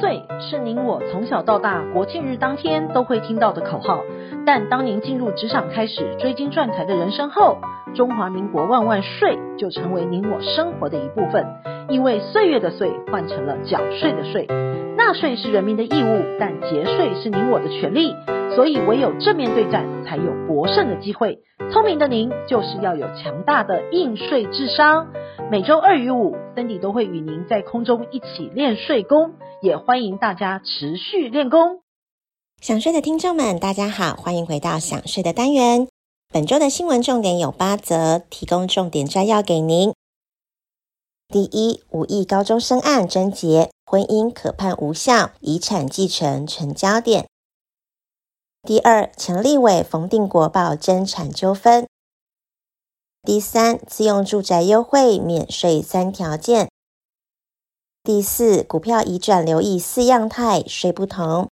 岁是您我从小到大国庆日当天都会听到的口号，但当您进入职场开始追金赚财的人生后，中华民国万万岁就成为您我生活的一部分。因为岁月的岁换成了缴税的税，纳税是人民的义务，但节税是您我的权利。所以唯有正面对战，才有博胜的机会。聪明的您，就是要有强大的应税智商。每周二与五，Cindy 都会与您在空中一起练税功，也欢迎大家持续练功。想税的听众们，大家好，欢迎回到想税的单元。本周的新闻重点有八则，提供重点摘要给您。第一，无意高中生案侦结，婚姻可判无效，遗产继承成焦点。第二，陈立伟冯定国爆争产纠纷。第三，自用住宅优惠免税三条件。第四，股票移转留意四样态，税不同。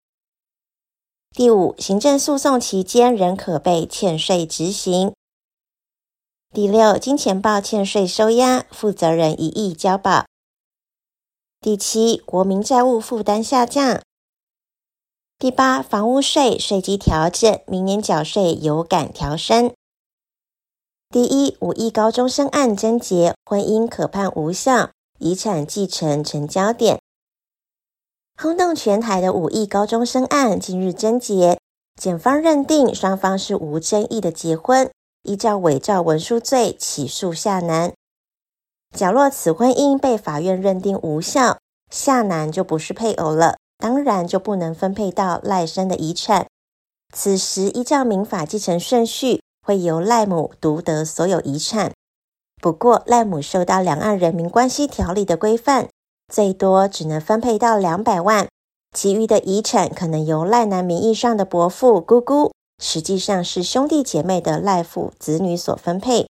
第五，行政诉讼期间仍可被欠税执行。第六，金钱豹欠税收押，负责人一亿交保。第七，国民债务负担下降。第八，房屋税税基调整，明年缴税有感调升。第一，五亿高中生案侦结，婚姻可判无效，遗产继承成焦点。轰动全台的五亿高中生案近日侦结，检方认定双方是无争议的结婚，依照伪造文书罪起诉夏楠。假若此婚姻被法院认定无效，夏楠就不是配偶了。当然就不能分配到赖生的遗产。此时依照民法继承顺序，会由赖母独得所有遗产。不过赖母受到两岸人民关系条例的规范，最多只能分配到两百万，其余的遗产可能由赖男名义上的伯父、姑姑，实际上是兄弟姐妹的赖父子女所分配。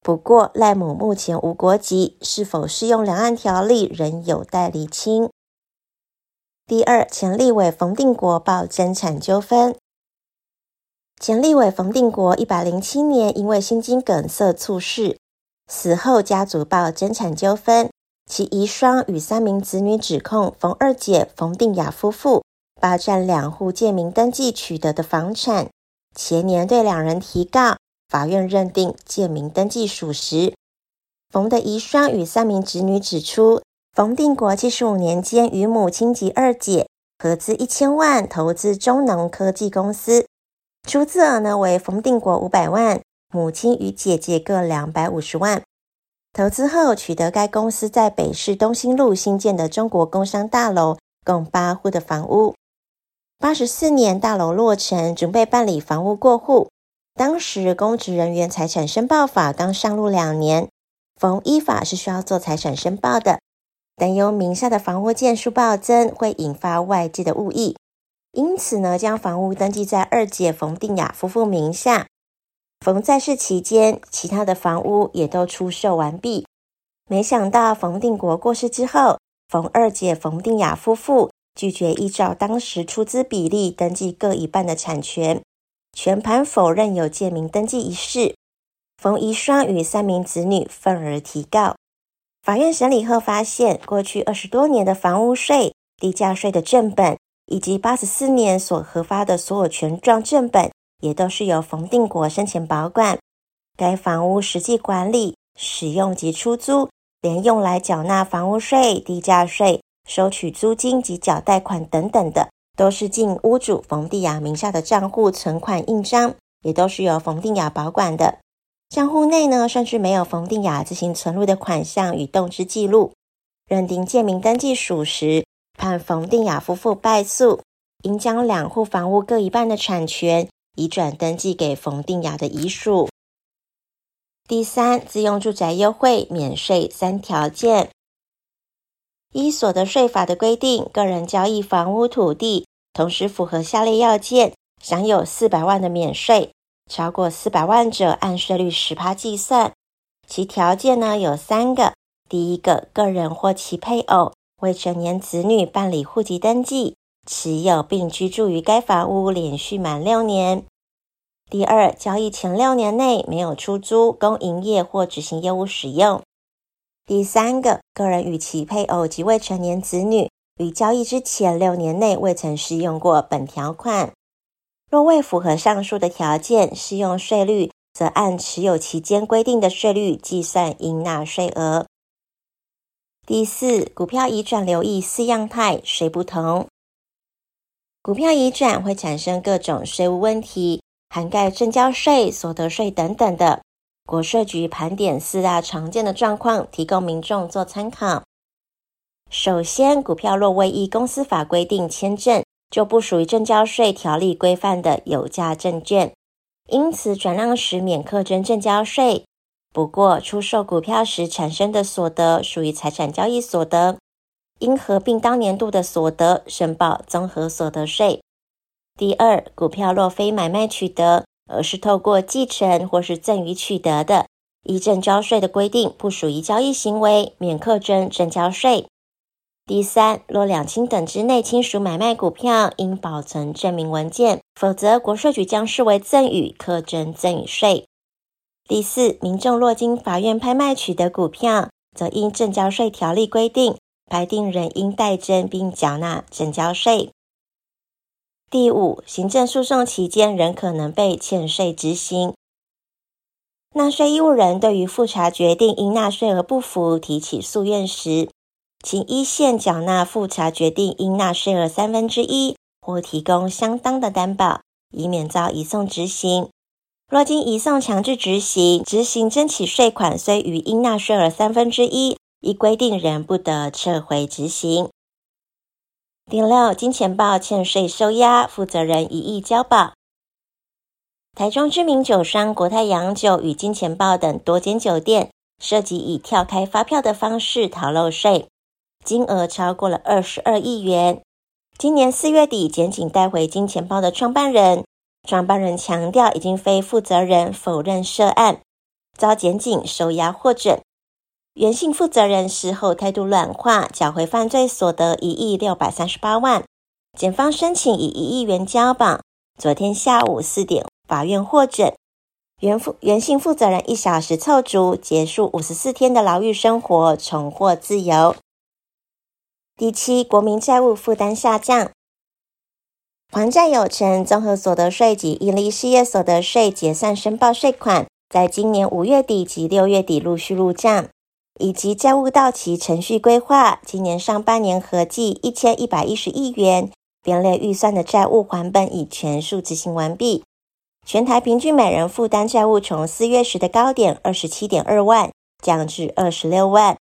不过赖母目前无国籍，是否适用两岸条例仍有待厘清。第二，前立委冯定国爆争产纠纷。前立委冯定国一百零七年因为心肌梗塞猝逝，死后家族爆争产纠纷，其遗孀与三名子女指控冯二姐冯定雅夫妇霸占两户借名登记取得的房产，前年对两人提告，法院认定借名登记属实。冯的遗孀与三名子女指出。冯定国七十五年间，与母亲及二姐合资一千万投资中农科技公司，出资额呢为冯定国五百万，母亲与姐姐各两百五十万。投资后取得该公司在北市东兴路新建的中国工商大楼，共八户的房屋。八十四年大楼落成，准备办理房屋过户，当时公职人员财产申报法刚上路两年，冯依法是需要做财产申报的。担忧名下的房屋件数暴增会引发外界的误议，因此呢，将房屋登记在二姐冯定雅夫妇名下。冯在世期间，其他的房屋也都出售完毕。没想到冯定国过世之后，冯二姐冯定雅夫妇拒绝依照当时出资比例登记各一半的产权，全盘否认有借名登记一事。冯遗孀与三名子女愤而提告。法院审理后发现，过去二十多年的房屋税、地价税的正本，以及八十四年所核发的所有权状正本，也都是由冯定国生前保管。该房屋实际管理、使用及出租，连用来缴纳房屋税、地价税、收取租金及缴贷款等等的，都是进屋主冯定雅名下的账户存款印章，也都是由冯定雅保管的。账户内呢，甚至没有冯定雅自行存入的款项与动支记录，认定借名登记属实，判冯定雅夫妇败诉，应将两户房屋各一半的产权移转登记给冯定雅的遗属。第三，自用住宅优惠免税三条件，依所得税法的规定，个人交易房屋土地，同时符合下列要件，享有四百万的免税。超过四百万者，按税率十趴计算。其条件呢有三个：第一个，个人或其配偶、未成年子女办理户籍登记，持有并居住于该房屋连续满六年；第二，交易前六年内没有出租、供营业或执行业务使用；第三个，个人与其配偶及未成年子女于交易之前六年内未曾适用过本条款。若未符合上述的条件，适用税率则按持有期间规定的税率计算应纳税额。第四，股票移转留意四样态，税不同。股票移转会产生各种税务问题，涵盖证交税、所得税等等的。国税局盘点四大常见的状况，提供民众做参考。首先，股票若未依公司法规定签证，就不属于证交税条例规范的有价证券，因此转让时免课征证交税。不过，出售股票时产生的所得属于财产交易所得，应合并当年度的所得，申报综合所得税。第二，股票若非买卖取得，而是透过继承或是赠与取得的，依证交税的规定，不属于交易行为，免课征证交税。第三，若两亲等之内亲属买卖股票，应保存证明文件，否则国税局将视为赠与，课征赠与税。第四，民众若经法院拍卖取得股票，则因证交税条例规定，拍定人应代征并缴纳证交税。第五，行政诉讼期间仍可能被欠税执行。纳税义务人对于复查决定应纳税额不服提起诉愿时，请依线缴纳复查决定应纳税额三分之一，或提供相当的担保，以免遭移送执行。若经移送强制执行，执行征起税款虽逾应纳税额三分之一，依规定仍不得撤回执行。第六，金钱豹欠税收押，负责人一亿交保。台中知名酒商国泰洋酒与金钱豹等多间酒店涉及以跳开发票的方式逃漏税，金额超过了二十二亿元。今年四月底，检警带回金钱豹的创办人。创办人强调已经非负责人，否认涉案，遭检警收押获准。原姓负责人事后态度软化，缴回犯罪所得一亿六百三十八万。检方申请以一亿元交保。昨天下午四点，法院获准。原负原姓负责人一小时凑足，结束五十四天的牢狱生活，重获自由。第七，国民债务负担下降。还债有成，综合所得税及营利事业所得税结算申报税款，在今年五月底及六月底陆续入账，以及债务到期程序规划，今年上半年合计一千一百一十亿元，编列预算的债务还本已全数执行完毕。全台平均每人负担债务从四月时的高点二十七点二万降至二十六万。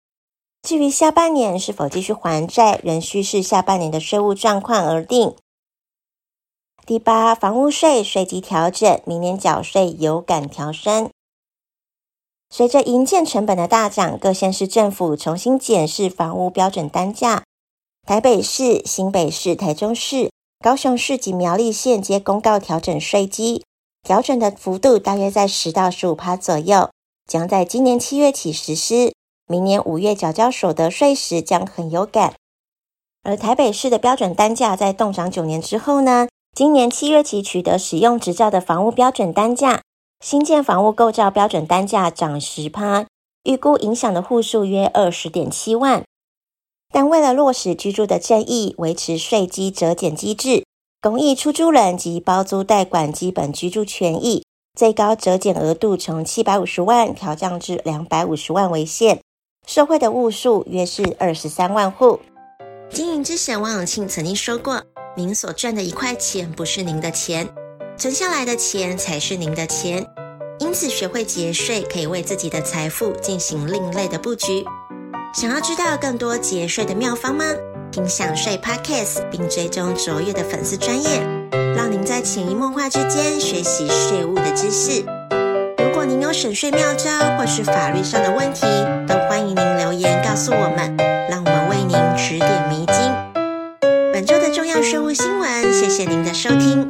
至于下半年是否继续还债，仍需视下半年的税务状况而定。第八，房屋税税基调整，明年缴税有感调升。随着营建成本的大涨，各县市政府重新检视房屋标准单价。台北市、新北市、台中市、高雄市及苗栗县皆公告调整税基，调整的幅度大约在十到十五趴左右，将在今年七月起实施。明年五月缴交所得税时将很有感。而台北市的标准单价在冻涨九年之后呢，今年七月起取得使用执照的房屋标准单价，新建房屋构造标准单价涨十趴，预估影响的户数约二十点七万。但为了落实居住的正义，维持税基折减机制，公益出租人及包租代管基本居住权益，最高折减额度从七百五十万调降至两百五十万为限，受惠的户数约是二十三万户。经营之神王永庆曾经说过。您所赚的一块钱不是您的钱，存下来的钱才是您的钱。因此，学会节税可以为自己的财富进行另类的布局。想要知道更多节税的妙方吗？听享税 Podcast，并追踪卓越的粉丝专业，让您在潜移默化之间学习税务的知识。如果您有省税妙招或是法律上的问题，都欢迎您留言告诉我们，让我们为您指点迷津。本周的重要税务新闻，谢谢您的收听，